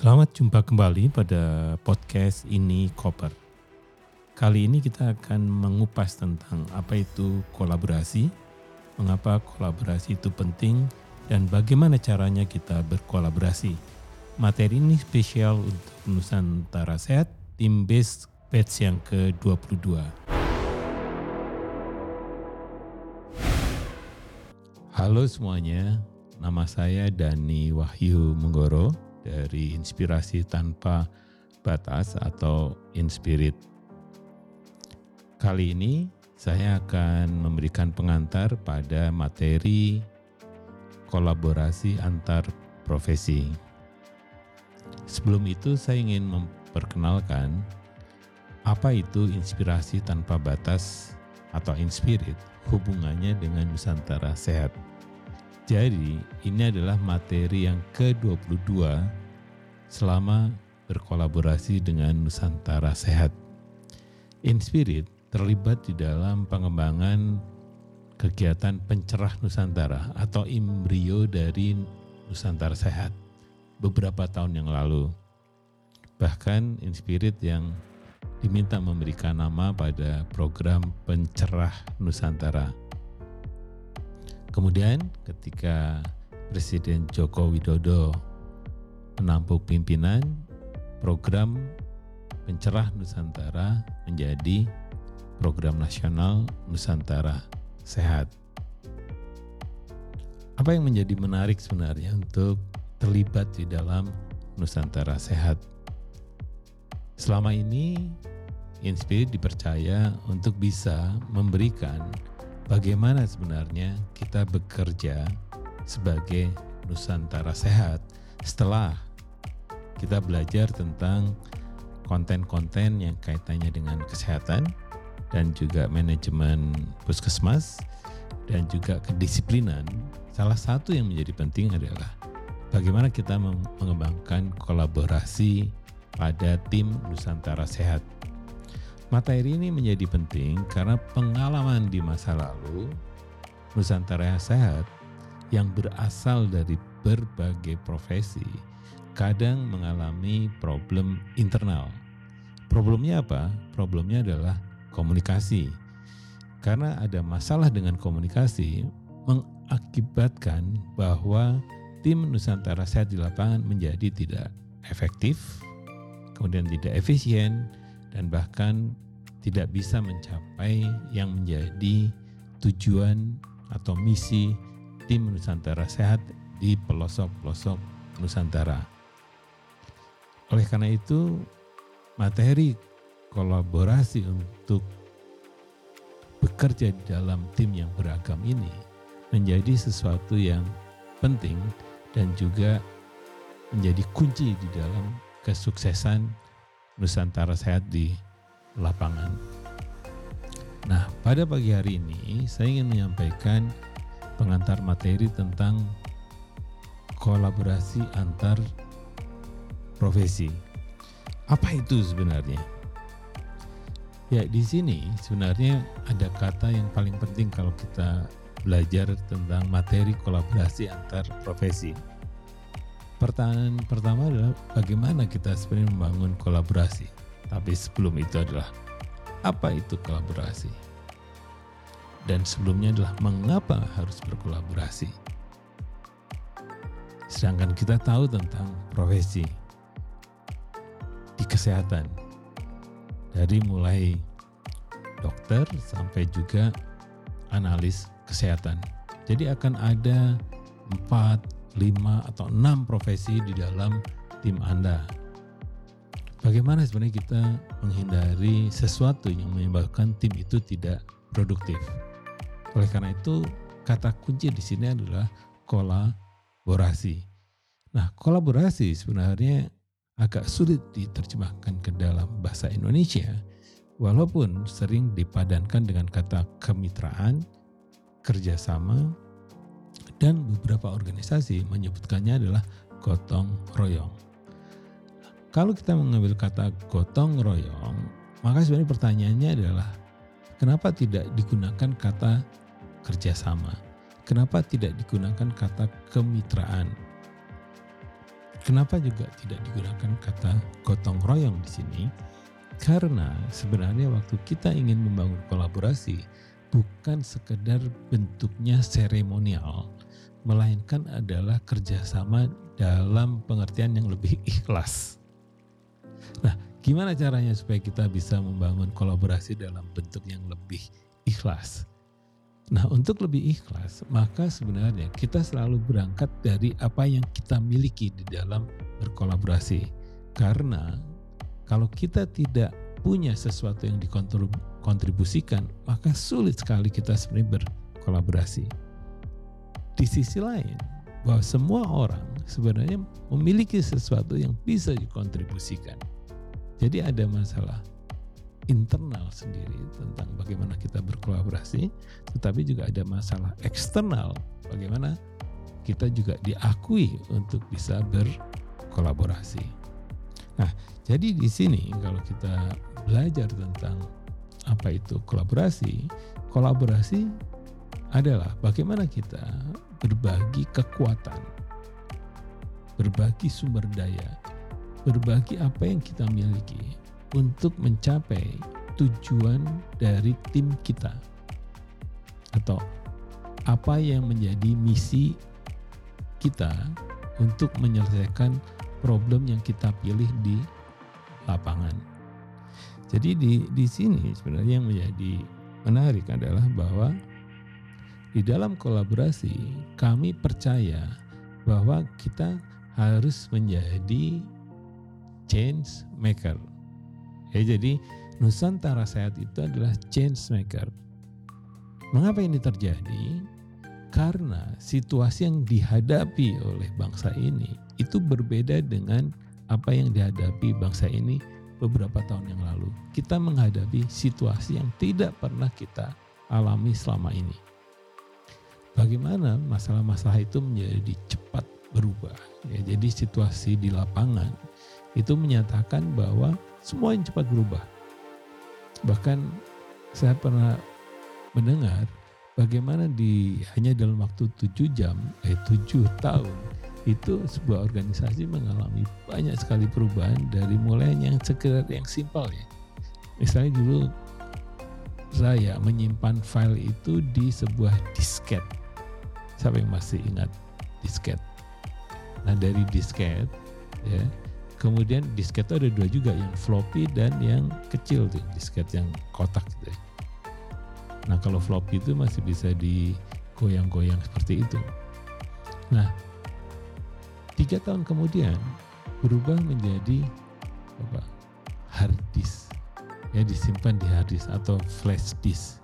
Selamat jumpa kembali pada podcast ini Koper. Kali ini kita akan mengupas tentang apa itu kolaborasi, mengapa kolaborasi itu penting, dan bagaimana caranya kita berkolaborasi. Materi ini spesial untuk Nusantara Sehat, tim base batch yang ke-22. Halo semuanya, nama saya Dani Wahyu Menggoro dari Inspirasi Tanpa Batas atau Inspirit. Kali ini saya akan memberikan pengantar pada materi kolaborasi antar profesi. Sebelum itu saya ingin memperkenalkan apa itu inspirasi tanpa batas atau inspirit hubungannya dengan Nusantara Sehat. Jadi, ini adalah materi yang ke-22 selama berkolaborasi dengan Nusantara Sehat. Inspirit terlibat di dalam pengembangan kegiatan pencerah Nusantara atau embrio dari Nusantara Sehat beberapa tahun yang lalu. Bahkan Inspirit yang diminta memberikan nama pada program pencerah Nusantara Kemudian ketika Presiden Joko Widodo menampung pimpinan, program Pencerah Nusantara menjadi program nasional Nusantara Sehat. Apa yang menjadi menarik sebenarnya untuk terlibat di dalam Nusantara Sehat? Selama ini Inspirit dipercaya untuk bisa memberikan bagaimana sebenarnya kita bekerja sebagai Nusantara Sehat setelah kita belajar tentang konten-konten yang kaitannya dengan kesehatan dan juga manajemen puskesmas dan juga kedisiplinan. Salah satu yang menjadi penting adalah bagaimana kita mengembangkan kolaborasi pada tim Nusantara Sehat Materi ini menjadi penting karena pengalaman di masa lalu Nusantara sehat yang berasal dari berbagai profesi kadang mengalami problem internal. Problemnya apa? Problemnya adalah komunikasi. Karena ada masalah dengan komunikasi mengakibatkan bahwa tim Nusantara Sehat di lapangan menjadi tidak efektif, kemudian tidak efisien, dan bahkan tidak bisa mencapai yang menjadi tujuan atau misi tim Nusantara Sehat di pelosok-pelosok Nusantara. Oleh karena itu, materi kolaborasi untuk bekerja di dalam tim yang beragam ini menjadi sesuatu yang penting dan juga menjadi kunci di dalam kesuksesan Nusantara Sehat di lapangan. Nah, pada pagi hari ini saya ingin menyampaikan pengantar materi tentang kolaborasi antar profesi. Apa itu sebenarnya? Ya, di sini sebenarnya ada kata yang paling penting kalau kita belajar tentang materi kolaborasi antar profesi Pertanyaan pertama adalah bagaimana kita sebenarnya membangun kolaborasi. Tapi sebelum itu adalah apa itu kolaborasi? Dan sebelumnya adalah mengapa harus berkolaborasi? Sedangkan kita tahu tentang profesi kesehatan. Dari mulai dokter sampai juga analis kesehatan. Jadi akan ada empat lima atau enam profesi di dalam tim Anda. Bagaimana sebenarnya kita menghindari sesuatu yang menyebabkan tim itu tidak produktif? Oleh karena itu, kata kunci di sini adalah kolaborasi. Nah, kolaborasi sebenarnya agak sulit diterjemahkan ke dalam bahasa Indonesia, walaupun sering dipadankan dengan kata kemitraan, kerjasama, dan beberapa organisasi menyebutkannya adalah gotong royong. Kalau kita mengambil kata gotong royong, maka sebenarnya pertanyaannya adalah kenapa tidak digunakan kata kerjasama? Kenapa tidak digunakan kata kemitraan? Kenapa juga tidak digunakan kata gotong royong di sini? Karena sebenarnya waktu kita ingin membangun kolaborasi bukan sekedar bentuknya seremonial, melainkan adalah kerjasama dalam pengertian yang lebih ikhlas. Nah, gimana caranya supaya kita bisa membangun kolaborasi dalam bentuk yang lebih ikhlas? Nah, untuk lebih ikhlas, maka sebenarnya kita selalu berangkat dari apa yang kita miliki di dalam berkolaborasi. Karena kalau kita tidak punya sesuatu yang dikontribusikan, maka sulit sekali kita sebenarnya berkolaborasi. Di sisi lain, bahwa semua orang sebenarnya memiliki sesuatu yang bisa dikontribusikan. Jadi ada masalah internal sendiri tentang bagaimana kita berkolaborasi, tetapi juga ada masalah eksternal bagaimana kita juga diakui untuk bisa berkolaborasi. Nah, jadi di sini kalau kita belajar tentang apa itu kolaborasi, kolaborasi adalah bagaimana kita berbagi kekuatan, berbagi sumber daya, berbagi apa yang kita miliki untuk mencapai tujuan dari tim kita atau apa yang menjadi misi kita untuk menyelesaikan problem yang kita pilih di lapangan. Jadi di di sini sebenarnya yang menjadi menarik adalah bahwa di dalam kolaborasi kami percaya bahwa kita harus menjadi change maker Ya, jadi Nusantara Sehat itu adalah change maker. Mengapa ini terjadi? Karena situasi yang dihadapi oleh bangsa ini itu berbeda dengan apa yang dihadapi bangsa ini beberapa tahun yang lalu. Kita menghadapi situasi yang tidak pernah kita alami selama ini. Bagaimana masalah-masalah itu menjadi cepat berubah. Ya, jadi situasi di lapangan itu menyatakan bahwa semua yang cepat berubah. Bahkan saya pernah mendengar bagaimana di hanya dalam waktu tujuh jam, eh tujuh tahun itu sebuah organisasi mengalami banyak sekali perubahan dari mulai yang sekedar yang simpel ya. Misalnya dulu saya menyimpan file itu di sebuah disket. Siapa yang masih ingat disket? Nah dari disket ya Kemudian disket itu ada dua juga, yang floppy dan yang kecil tuh, disket yang kotak gitu ya. Nah kalau floppy itu masih bisa digoyang-goyang seperti itu. Nah tiga tahun kemudian berubah menjadi apa? hard disk ya disimpan di hard disk atau flash disk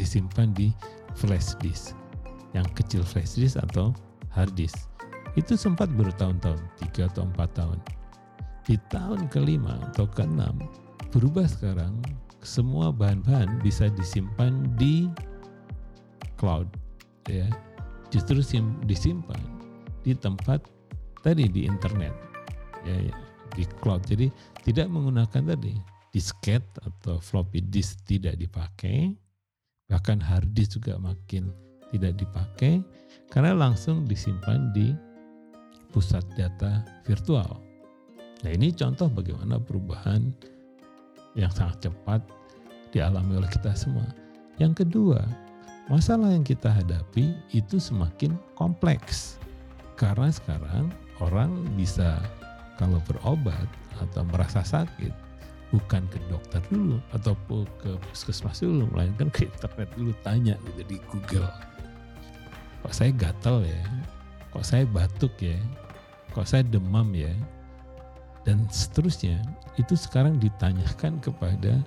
disimpan di flash disk yang kecil flash disk atau hard disk itu sempat bertahun-tahun tiga atau empat tahun di tahun kelima atau keenam berubah sekarang semua bahan-bahan bisa disimpan di cloud ya. Justru sim, disimpan di tempat tadi di internet ya, ya di cloud. Jadi tidak menggunakan tadi disket atau floppy disk tidak dipakai bahkan hard disk juga makin tidak dipakai karena langsung disimpan di pusat data virtual Nah ini contoh bagaimana perubahan yang sangat cepat dialami oleh kita semua. Yang kedua, masalah yang kita hadapi itu semakin kompleks. Karena sekarang orang bisa kalau berobat atau merasa sakit bukan ke dokter dulu atau ke puskesmas dulu, melainkan ke internet dulu tanya gitu di Google. Kok saya gatal ya? Kok saya batuk ya? Kok saya demam ya? Dan seterusnya itu sekarang ditanyakan kepada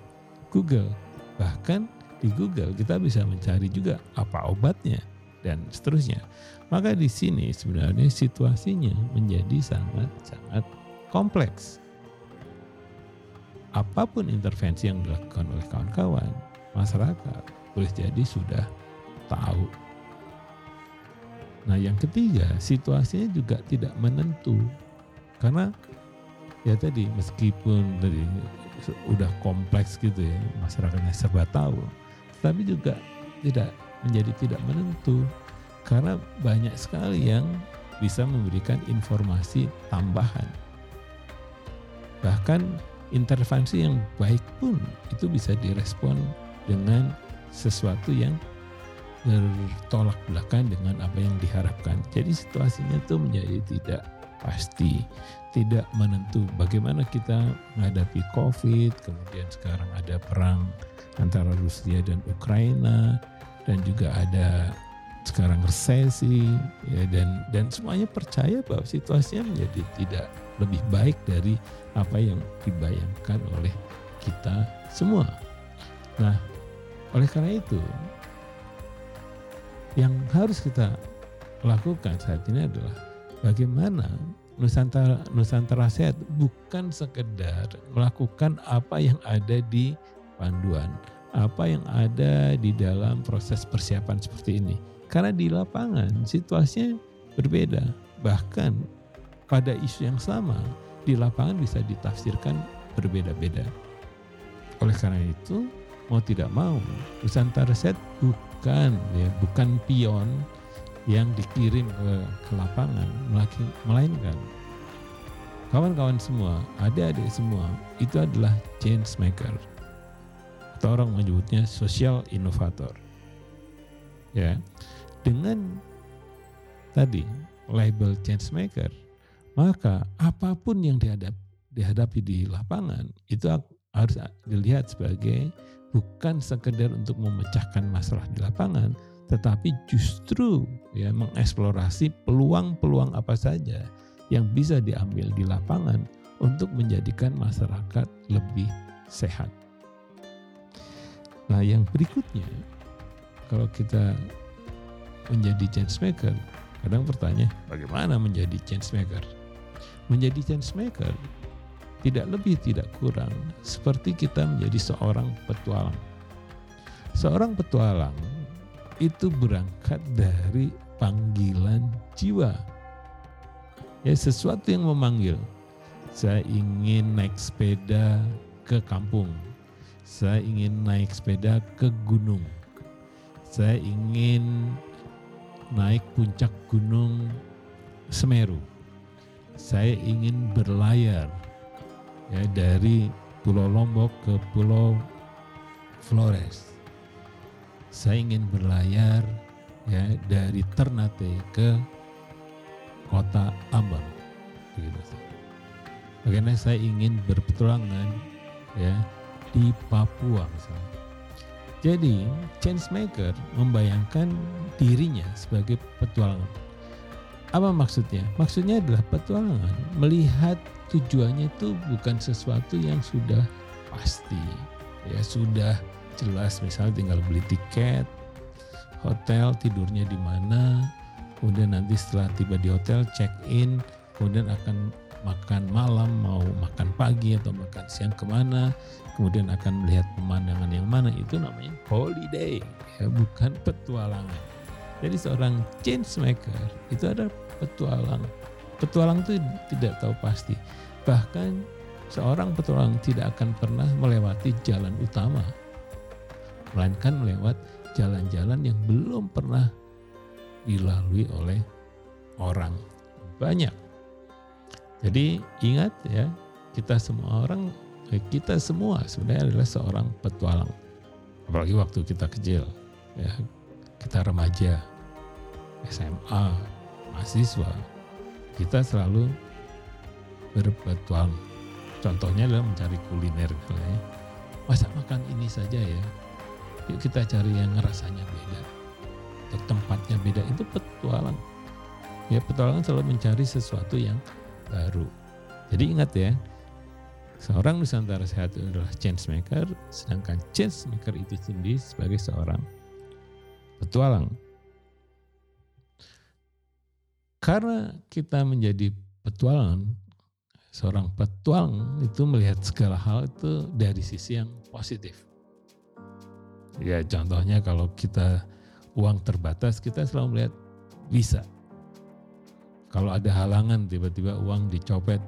Google. Bahkan di Google kita bisa mencari juga apa obatnya dan seterusnya. Maka di sini sebenarnya situasinya menjadi sangat-sangat kompleks. Apa pun intervensi yang dilakukan oleh kawan-kawan, masyarakat boleh jadi sudah tahu. Nah, yang ketiga, situasinya juga tidak menentu. Karena ya tadi meskipun tadi udah kompleks gitu ya masyarakatnya serba tahu tapi juga tidak menjadi tidak menentu karena banyak sekali yang bisa memberikan informasi tambahan. Bahkan intervensi yang baik pun itu bisa direspon dengan sesuatu yang bertolak belakang dengan apa yang diharapkan. Jadi situasinya itu menjadi tidak pasti, tidak menentu. Bagaimana kita menghadapi COVID, kemudian sekarang ada perang antara Rusia dan Ukraina, dan juga ada sekarang resesi, ya, dan dan semuanya percaya bahwa situasinya menjadi tidak lebih baik dari apa yang dibayangkan oleh kita semua. Nah, oleh karena itu yang harus kita lakukan saat ini adalah bagaimana Nusantara Nusantara Sehat bukan sekedar melakukan apa yang ada di panduan, apa yang ada di dalam proses persiapan seperti ini. Karena di lapangan situasinya berbeda. Bahkan pada isu yang sama di lapangan bisa ditafsirkan berbeda-beda. Oleh karena itu, mau tidak mau, Nusantara Set bukan ya, bukan pion yang dikirim ke, ke lapangan, melainkan kawan-kawan semua, adik-adik semua, itu adalah change maker. Atau orang menyebutnya social innovator. Ya, dengan tadi label change maker, maka apa pun yang dihadap, dihadapi di lapangan itu harus dilihat sebagai bukan sekedar untuk memecahkan masalah di lapangan, tetapi justru ya mengeksplorasi peluang-peluang apa saja yang bisa diambil di lapangan untuk menjadikan masyarakat lebih sehat. Nah, yang berikutnya kalau kita menjadi change maker, kadang bertanya bagaimana menjadi change maker? Menjadi change maker tidak lebih tidak kurang seperti kita menjadi seorang petualang. Seorang petualang itu berangkat dari panggilan jiwa. Ya sesuatu yang memanggil. Saya ingin naik sepeda ke kampung. Saya ingin naik sepeda ke gunung. Saya ingin naik puncak gunung Semeru. Saya ingin berlayar ya dari Pulau Lombok ke Pulau Flores. Saya ingin berlayar ya dari Ternate ke kota Ambon. Begitu. Bagaimana saya ingin berpetualangan ya di Papua misalnya. Jadi change maker membayangkan dirinya sebagai petualangan. Apa maksudnya? Maksudnya adalah petualangan melihat tujuannya itu bukan sesuatu yang sudah pasti ya sudah jelas misalnya tinggal beli tiket hotel tidurnya di mana kemudian nanti setelah tiba di hotel check in kemudian akan makan malam mau makan pagi atau makan siang ke mana kemudian akan melihat pemandangan yang mana itu namanya holiday ya bukan petualangan jadi seorang change maker itu ada petualang Petualang itu tidak tahu pasti. Bahkan seorang petualang tidak akan pernah melewati jalan utama. Melainkan melewat jalan-jalan yang belum pernah dilalui oleh orang banyak. Jadi ingat ya, kita semua orang, eh, kita semua sebenarnya adalah seorang petualang. Apalagi waktu kita kecil, ya, kita remaja, SMA, mahasiswa, kita selalu berpetualang. Contohnya adalah mencari kuliner. Ya. Masa makan ini saja ya? Yuk kita cari yang rasanya beda. Atau tempatnya beda. Itu petualang. Ya petualang selalu mencari sesuatu yang baru. Jadi ingat ya, seorang Nusantara Sehat adalah change maker, sedangkan change maker itu sendiri sebagai seorang petualang. Karena kita menjadi petualangan, seorang petualang itu melihat segala hal itu dari sisi yang positif. Ya contohnya kalau kita uang terbatas kita selalu melihat bisa. Kalau ada halangan tiba-tiba uang dicopet,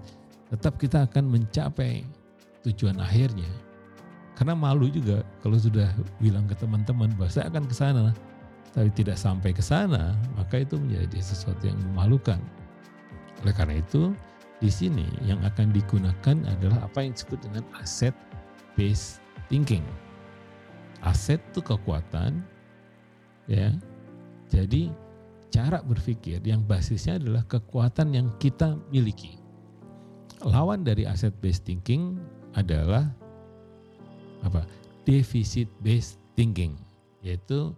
tetap kita akan mencapai tujuan akhirnya. Karena malu juga kalau sudah bilang ke teman-teman bahwa saya akan ke sana, tapi tidak sampai ke sana, maka itu menjadi sesuatu yang memalukan. Oleh karena itu, di sini yang akan digunakan adalah apa yang disebut dengan asset based thinking. Aset itu kekuatan, ya. Jadi cara berpikir yang basisnya adalah kekuatan yang kita miliki. Lawan dari asset based thinking adalah apa? Deficit based thinking, yaitu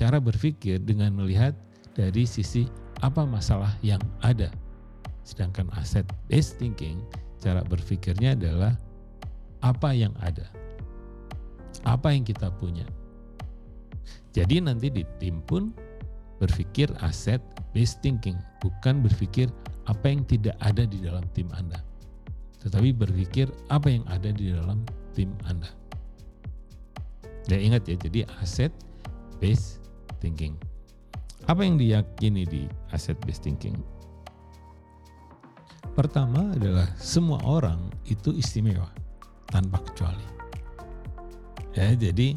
cara berpikir dengan melihat dari sisi apa masalah yang ada. Sedangkan asset based thinking, cara berpikirnya adalah apa yang ada. Apa yang kita punya. Jadi nanti di tim pun berpikir aset based thinking, bukan berpikir apa yang tidak ada di dalam tim Anda. Tetapi berpikir apa yang ada di dalam tim Anda. Dan ingat ya, jadi aset based thinking. Apa yang diyakini di asset based thinking? Pertama adalah semua orang itu istimewa tanpa kecuali. Ya, jadi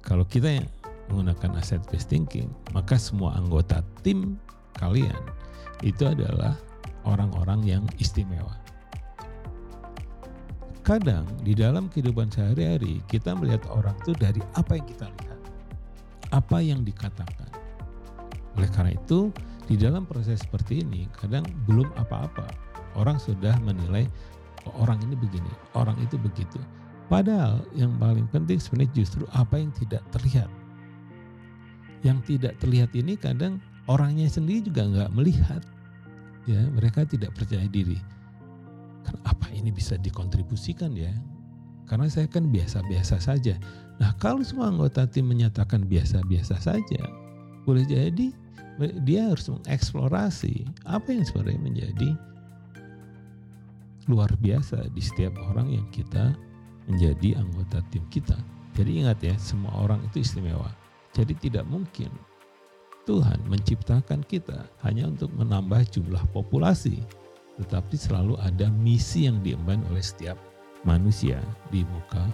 kalau kita yang menggunakan asset based thinking, maka semua anggota tim kalian itu adalah orang-orang yang istimewa. Kadang di dalam kehidupan sehari-hari kita melihat orang itu dari apa yang kita lihat, apa yang dikatakan. Oleh karena itu, di dalam proses seperti ini kadang belum apa-apa orang sudah menilai oh, orang ini begini, orang itu begitu. Padahal yang paling penting sebenarnya justru apa yang tidak terlihat. Yang tidak terlihat ini kadang orangnya sendiri juga nggak melihat. Ya, mereka tidak percaya diri. Kan apa ini bisa dikontribusikan ya? Karena saya kan biasa-biasa saja. Nah, kalau semua anggota tim menyatakan biasa-biasa saja, boleh jadi dia harus mengeksplorasi apa yang sebenarnya menjadi luar biasa di setiap orang yang kita menjadi anggota tim kita. Jadi ingat ya, semua orang itu istimewa. Jadi tidak mungkin Tuhan menciptakan kita hanya untuk menambah jumlah populasi, tetapi selalu ada misi yang diemban oleh setiap manusia di muka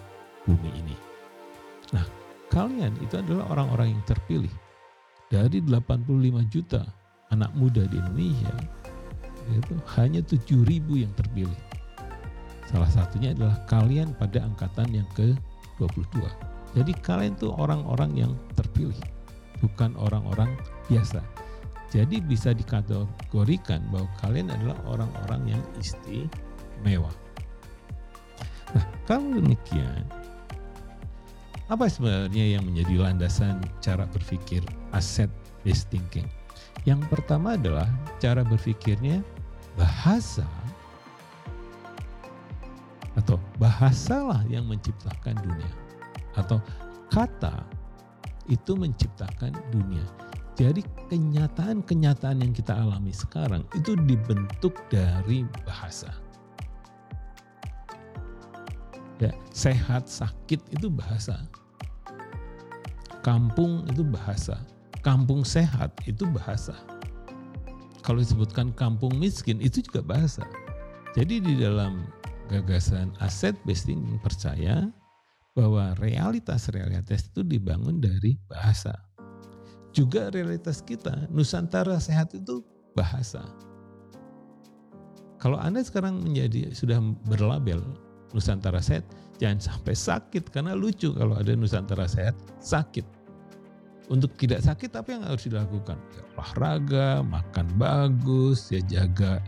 bumi ini. Nah, kalian itu adalah orang-orang yang terpilih. Dari 85 juta anak muda di Indonesia, itu hanya 7 ribu yang terpilih. Salah satunya adalah kalian pada angkatan yang ke-22. Jadi kalian tuh orang-orang yang terpilih, bukan orang-orang biasa. Jadi bisa dikategorikan bahwa kalian adalah orang-orang yang istimewa. Nah, kalau demikian, apa sebenarnya yang menjadi landasan cara berpikir aset based thinking? Yang pertama adalah cara berpikirnya bahasa atau bahasalah yang menciptakan dunia atau kata itu menciptakan dunia. Jadi kenyataan-kenyataan yang kita alami sekarang itu dibentuk dari bahasa. Ya, sehat, sakit itu bahasa. Kampung itu bahasa kampung sehat itu bahasa. Kalau disebutkan kampung miskin itu juga bahasa. Jadi di dalam gagasan aset thinking percaya bahwa realitas-realitas itu dibangun dari bahasa. Juga realitas kita, Nusantara sehat itu bahasa. Kalau Anda sekarang menjadi sudah berlabel Nusantara sehat, jangan sampai sakit karena lucu kalau ada Nusantara sehat sakit untuk tidak sakit apa yang harus dilakukan? Ya, olahraga, makan bagus, ya jaga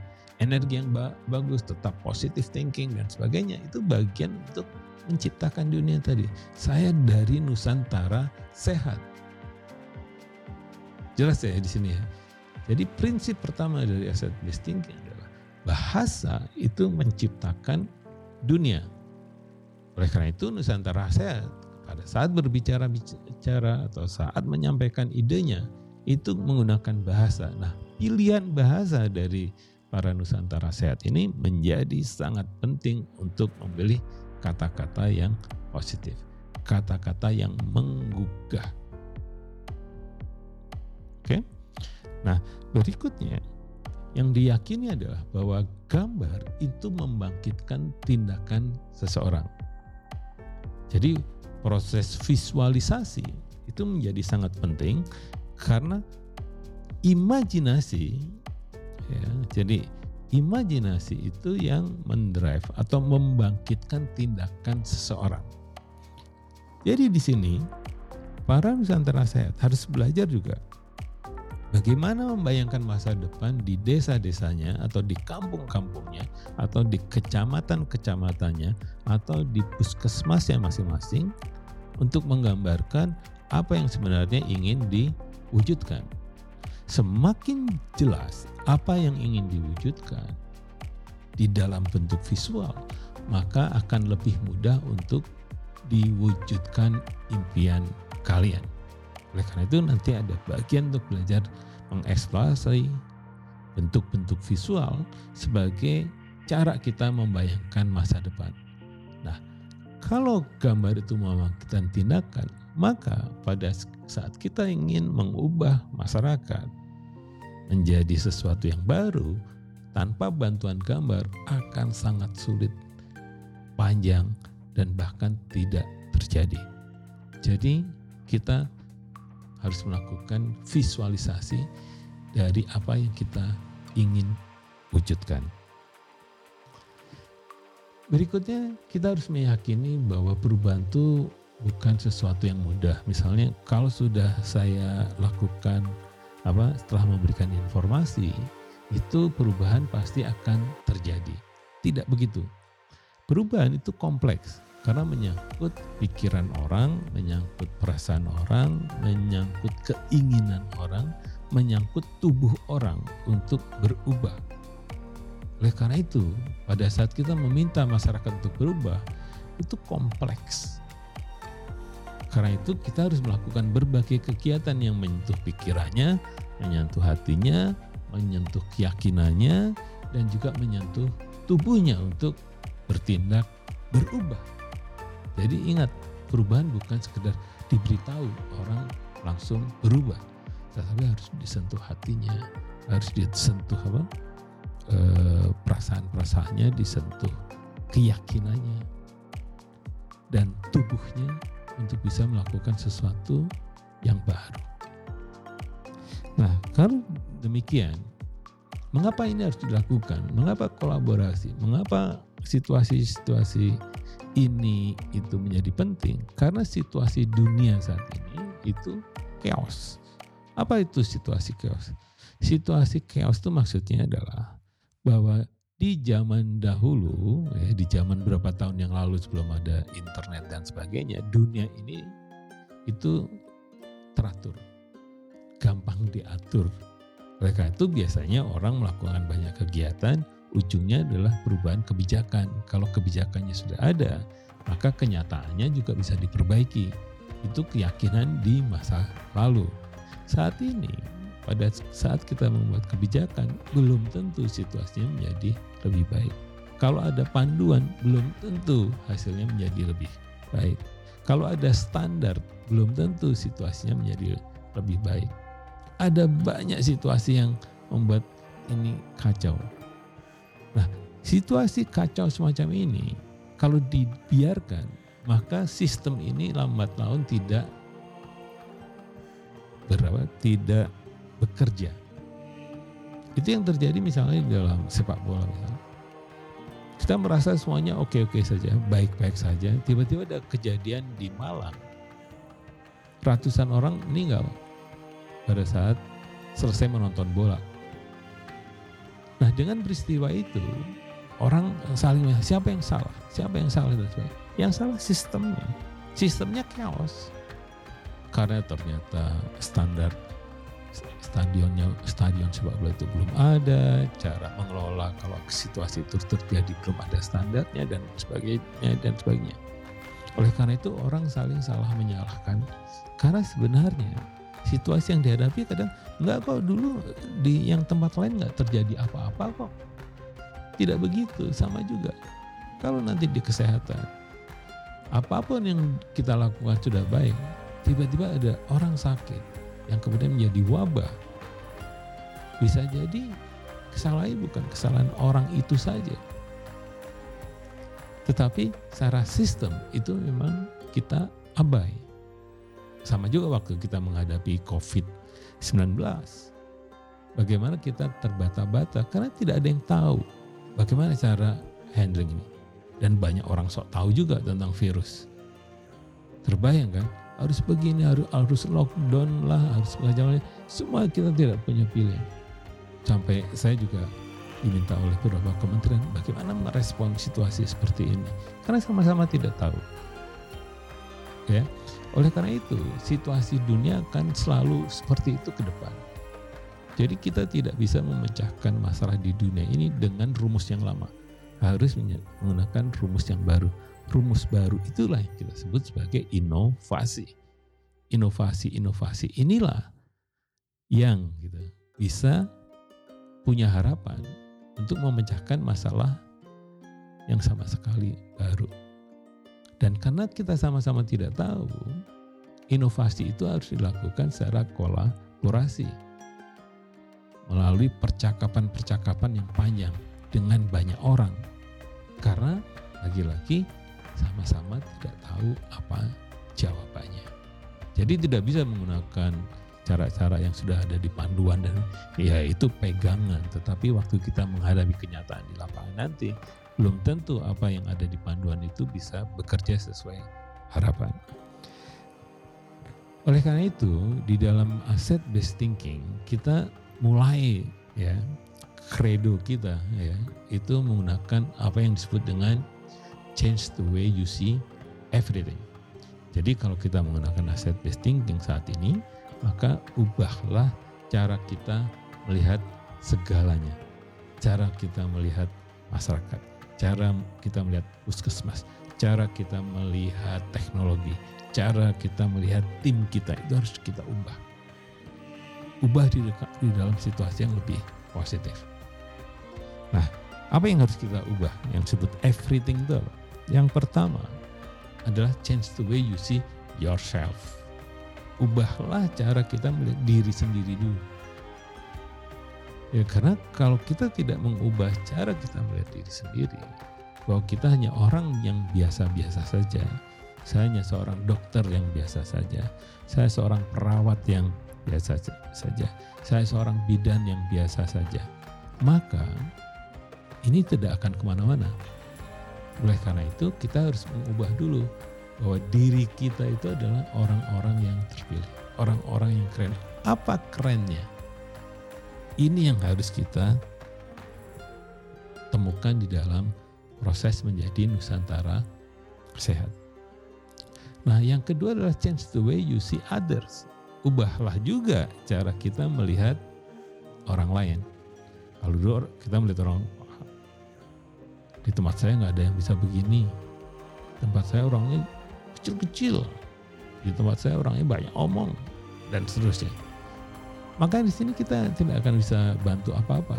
energi yang ba bagus, tetap positive thinking dan sebagainya. Itu bagian untuk menciptakan dunia tadi. Saya dari Nusantara sehat. Jelas ya di sini ya. Jadi prinsip pertama dari asset based thinking adalah bahasa itu menciptakan dunia. Oleh karena itu Nusantara sehat pada saat berbicara bicara atau saat menyampaikan idenya itu menggunakan bahasa. Nah, pilihan bahasa dari para Nusantara Sehat ini menjadi sangat penting untuk memilih kata-kata yang positif, kata-kata yang menggugah. Oke. Nah, berikutnya yang diyakini adalah bahwa gambar itu membangkitkan tindakan seseorang. Jadi proses visualisasi itu menjadi sangat penting karena imajinasi ya jadi imajinasi itu yang mendrive atau membangkitkan tindakan seseorang. Jadi di sini para Nusantara Sehat harus belajar juga bagaimana membayangkan masa depan di desa-desanya atau di kampung-kampungnya atau di kecamatan-kecamatannya atau di puskesmasnya masing-masing untuk menggambarkan apa yang sebenarnya ingin diwujudkan. Semakin jelas apa yang ingin diwujudkan di dalam bentuk visual, maka akan lebih mudah untuk diwujudkan impian kalian. Oleh karena itu nanti ada bagian untuk belajar mengeksplorasi bentuk-bentuk visual sebagai cara kita membayangkan masa depan. Nah, kalau gambar itu membangkitkan tindakan, maka pada saat kita ingin mengubah masyarakat menjadi sesuatu yang baru tanpa bantuan gambar akan sangat sulit, panjang, dan bahkan tidak terjadi. Jadi, kita harus melakukan visualisasi dari apa yang kita ingin wujudkan. Berikutnya, kita harus meyakini bahwa perubahan itu bukan sesuatu yang mudah. Misalnya, kalau sudah saya lakukan apa setelah memberikan informasi itu perubahan pasti akan terjadi. Tidak begitu. Perubahan itu kompleks karena menyangkut pikiran orang, menyangkut perasaan orang, menyangkut keinginan orang, menyangkut tubuh orang untuk berubah. Oleh karena itu, pada saat kita meminta masyarakat untuk berubah, itu kompleks karena itu kita harus melakukan berbagai kegiatan yang menyentuh pikirannya, menyentuh hatinya, menyentuh keyakinannya, dan juga menyentuh tubuhnya untuk bertindak berubah. Jadi ingat, perubahan bukan sekedar diberitahu orang langsung berubah, tetapi harus disentuh hatinya, harus disentuh apa? E, perasaan-perasaannya disentuh, keyakinannya, dan tubuhnya untuk bisa melakukan sesuatu yang baru. Nah, kalau demikian, mengapa ini harus dilakukan? Mengapa kolaborasi? Mengapa situasi-situasi ini itu menjadi penting? Karena situasi dunia saat ini itu chaos. Apa itu situasi chaos? Situasi chaos itu maksudnya adalah bahwa di zaman dahulu, ya, di zaman berapa tahun yang lalu sebelum ada internet dan sebagainya, dunia ini itu teratur, gampang diatur. Karena itu biasanya orang melakukan banyak kegiatan, ujungnya adalah perubahan kebijakan. Kalau kebijakannya sudah ada, maka kenyataannya juga bisa diperbaiki. Itu keyakinan di masa lalu. Saat ini pada saat kita membuat kebijakan belum tentu situasinya menjadi lebih baik. Kalau ada panduan belum tentu hasilnya menjadi lebih baik. Kalau ada standar belum tentu situasinya menjadi lebih baik. Ada banyak situasi yang membuat ini kacau. Nah, situasi kacau semacam ini kalau dibiarkan maka sistem ini lambat laun tidak berapa tidak bekerja. Itu yang terjadi misalnya dalam sepak bola misalnya. Kita merasa semuanya oke-oke saja, baik-baik saja. Tiba-tiba ada kejadian di Malang. Ratusan orang meninggal pada saat selesai menonton bola. Nah dengan peristiwa itu orang saling siapa yang salah, siapa yang salah. Yang salah sistemnya, sistemnya chaos karena ternyata standar stadionnya stadion sepak bola itu belum ada, cara mengelola kalau situasi itu terjadi belum ada standarnya dan sebagainya dan sebagainya. Oleh karena itu orang saling salah menyalahkan karena sebenarnya situasi yang dihadapi kadang nggak kok dulu di yang tempat lain nggak terjadi apa-apa kok. Tidak begitu, sama juga. Kalau nanti di kesehatan, apa pun yang kita lakukan sudah baik, tiba-tiba ada orang sakit, yang kemudian menjadi wabah. Bisa jadi kesalahan bukan kesalahan orang itu saja. Tetapi secara sistem itu memang kita abai. Sama juga waktu kita menghadapi COVID-19. Bagaimana kita terbata-bata karena tidak ada yang tahu bagaimana cara handling ini. Dan banyak orang sok tahu juga tentang virus. Terbayang kan? Harus begini, harus, harus lockdown lah, harus macam Semua kita tidak punya pilihan. Sampai saya juga diminta oleh beberapa kementerian bagaimana merespon situasi seperti ini. Karena sama-sama tidak tahu. Ya, oleh karena itu, situasi dunia akan selalu seperti itu ke depan. Jadi kita tidak bisa memecahkan masalah di dunia ini dengan rumus yang lama. Harus menggunakan rumus yang baru. Rumus baru itulah yang kita sebut sebagai inovasi. Inovasi-inovasi inilah yang gitu, bisa punya harapan untuk memecahkan masalah yang sama sekali baru. Dan karena kita sama-sama tidak tahu, inovasi itu harus dilakukan secara kolaborasi melalui percakapan-percakapan yang panjang dengan banyak orang. Karena lagi-lagi sama-sama tidak tahu apa jawabannya. Jadi tidak bisa menggunakan cara-cara yang sudah ada di panduan dan ya itu pegangan. Tetapi waktu kita menghadapi kenyataan di lapangan nanti, belum tentu apa yang ada di panduan itu bisa bekerja sesuai harapan. Oleh karena itu, di dalam asset based thinking kita mulai ya credo kita ya itu menggunakan apa yang disebut dengan change the way you see everything. Jadi kalau kita menggunakan asset based thinking saat ini, maka ubahlah cara kita melihat segalanya. Cara kita melihat masyarakat, cara kita melihat puskesmas, cara kita melihat teknologi, cara kita melihat tim kita itu harus kita ubah. Ubah di, di dalam situasi yang lebih positif. Nah, apa yang harus kita ubah? Yang disebut everything itu Yang pertama adalah change the way you see yourself. Ubahlah cara kita melihat diri sendiri dulu Ya karena kalau kita tidak mengubah cara kita melihat diri sendiri, bahwa kita hanya orang yang biasa-biasa saja, saya hanya seorang dokter yang biasa saja, saya seorang perawat yang biasa saja, saya seorang bidan yang biasa saja, maka ini tidak akan ke mana-mana. Oleh karena itu kita harus mengubah dulu bahwa diri kita itu adalah orang-orang yang terpilih, orang-orang yang keren. Apa kerennya? Ini yang harus kita temukan di dalam proses menjadi Nusantara sehat. Nah, yang kedua adalah change the way you see others. Ubahlah juga cara kita melihat orang lain. Kalau dulu kita melihat orang di tempat saya nggak ada yang bisa begini. Tempat saya orangnya kecil-kecil. Di tempat saya orangnya banyak omong dan seterusnya. Maka di sini kita tidak akan bisa bantu apa-apa.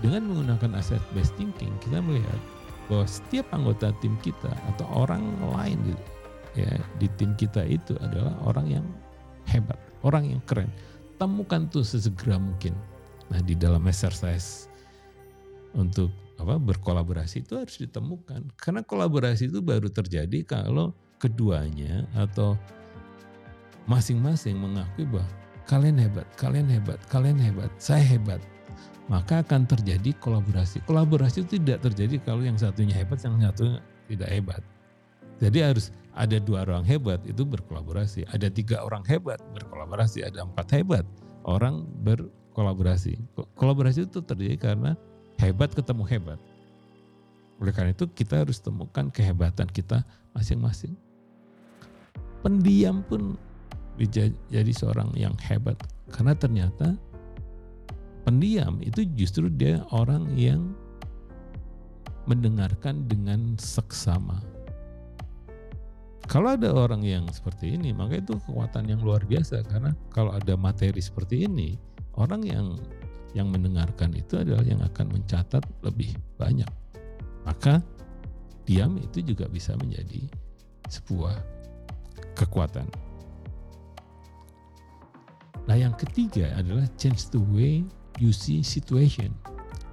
Dengan menggunakan asset based thinking, kita melihat bahwa setiap anggota tim kita atau orang lain di, ya, di tim kita itu adalah orang yang hebat, orang yang keren. Temukan tuh sesegera mungkin. Nah di dalam exercise untuk apa berkolaborasi itu harus ditemukan karena kolaborasi itu baru terjadi kalau keduanya atau masing-masing mengakui bahwa kalian hebat, kalian hebat, kalian hebat, saya hebat. Maka akan terjadi kolaborasi. Kolaborasi itu tidak terjadi kalau yang satunya hebat, yang satu tidak hebat. Jadi harus ada dua orang hebat itu berkolaborasi, ada tiga orang hebat berkolaborasi, ada empat hebat orang berkolaborasi. Kolaborasi itu terjadi karena hebat ketemu hebat. Oleh karena itu kita harus temukan kehebatan kita masing-masing. Pendiam pun jadi seorang yang hebat karena ternyata pendiam itu justru dia orang yang mendengarkan dengan seksama. Kalau ada orang yang seperti ini, maka itu kekuatan yang luar biasa karena kalau ada materi seperti ini, orang yang yang mendengarkan itu adalah yang akan mencatat lebih banyak. Maka diam itu juga bisa menjadi sebuah kekuatan. Nah yang ketiga adalah change the way you see situation.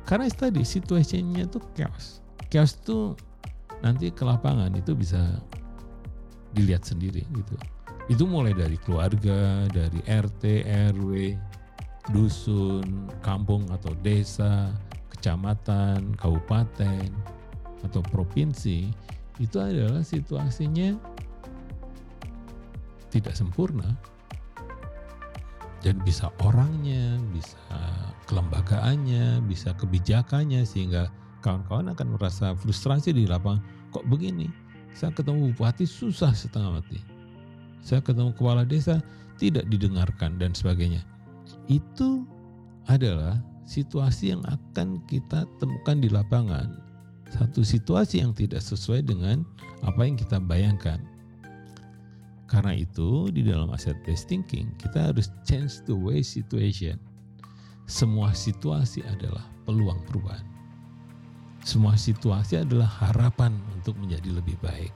Karena tadi situationnya itu chaos. Chaos itu nanti ke lapangan itu bisa dilihat sendiri gitu. Itu mulai dari keluarga, dari RT, RW, dusun, kampung atau desa, kecamatan, kabupaten, atau provinsi itu adalah situasinya tidak sempurna dan bisa orangnya, bisa kelembagaannya, bisa kebijakannya sehingga kawan-kawan akan merasa frustrasi di lapangan. Kok begini? Saya ketemu bupati susah setengah mati. Saya ketemu kepala desa tidak didengarkan dan sebagainya. Itu adalah situasi yang akan kita temukan di lapangan. Satu situasi yang tidak sesuai dengan apa yang kita bayangkan. Karena itu di dalam asset based thinking kita harus change the way situation. Semua situasi adalah peluang perubahan. Semua situasi adalah harapan untuk menjadi lebih baik.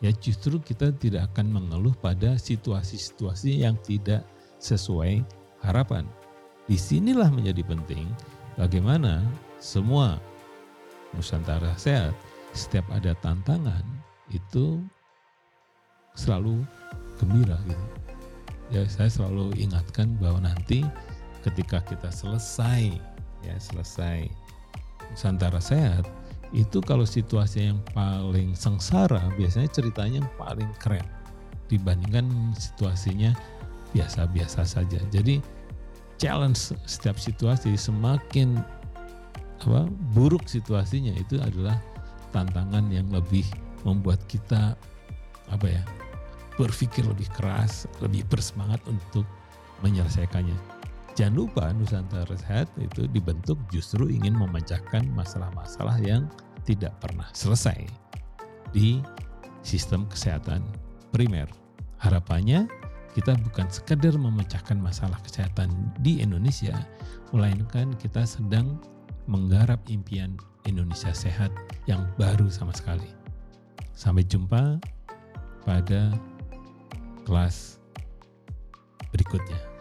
Ya justru kita tidak akan mengeluh pada situasi-situasi yang tidak sesuai harapan. Di sinilah menjadi penting bagaimana semua Nusantara sehat setiap ada tantangan itu selalu gembira gitu. Ya saya selalu ingatkan bahwa nanti ketika kita selesai ya selesai Nusantara sehat itu kalau situasi yang paling sengsara biasanya ceritanya yang paling keren dibandingkan situasinya biasa-biasa saja. Jadi challenge setiap situasi semakin apa buruk situasinya itu adalah tantangan yang lebih membuat kita apa ya berpikir lebih keras, lebih bersemangat untuk menyelesaikannya. Jangan lupa Nusantara Sehat itu dibentuk justru ingin memecahkan masalah-masalah yang tidak pernah selesai di sistem kesehatan primer. Harapannya kita bukan sekedar memecahkan masalah kesehatan di Indonesia, melainkan kita sedang menggarap impian Indonesia sehat yang baru sama sekali. Sampai jumpa pada kelas berikutnya.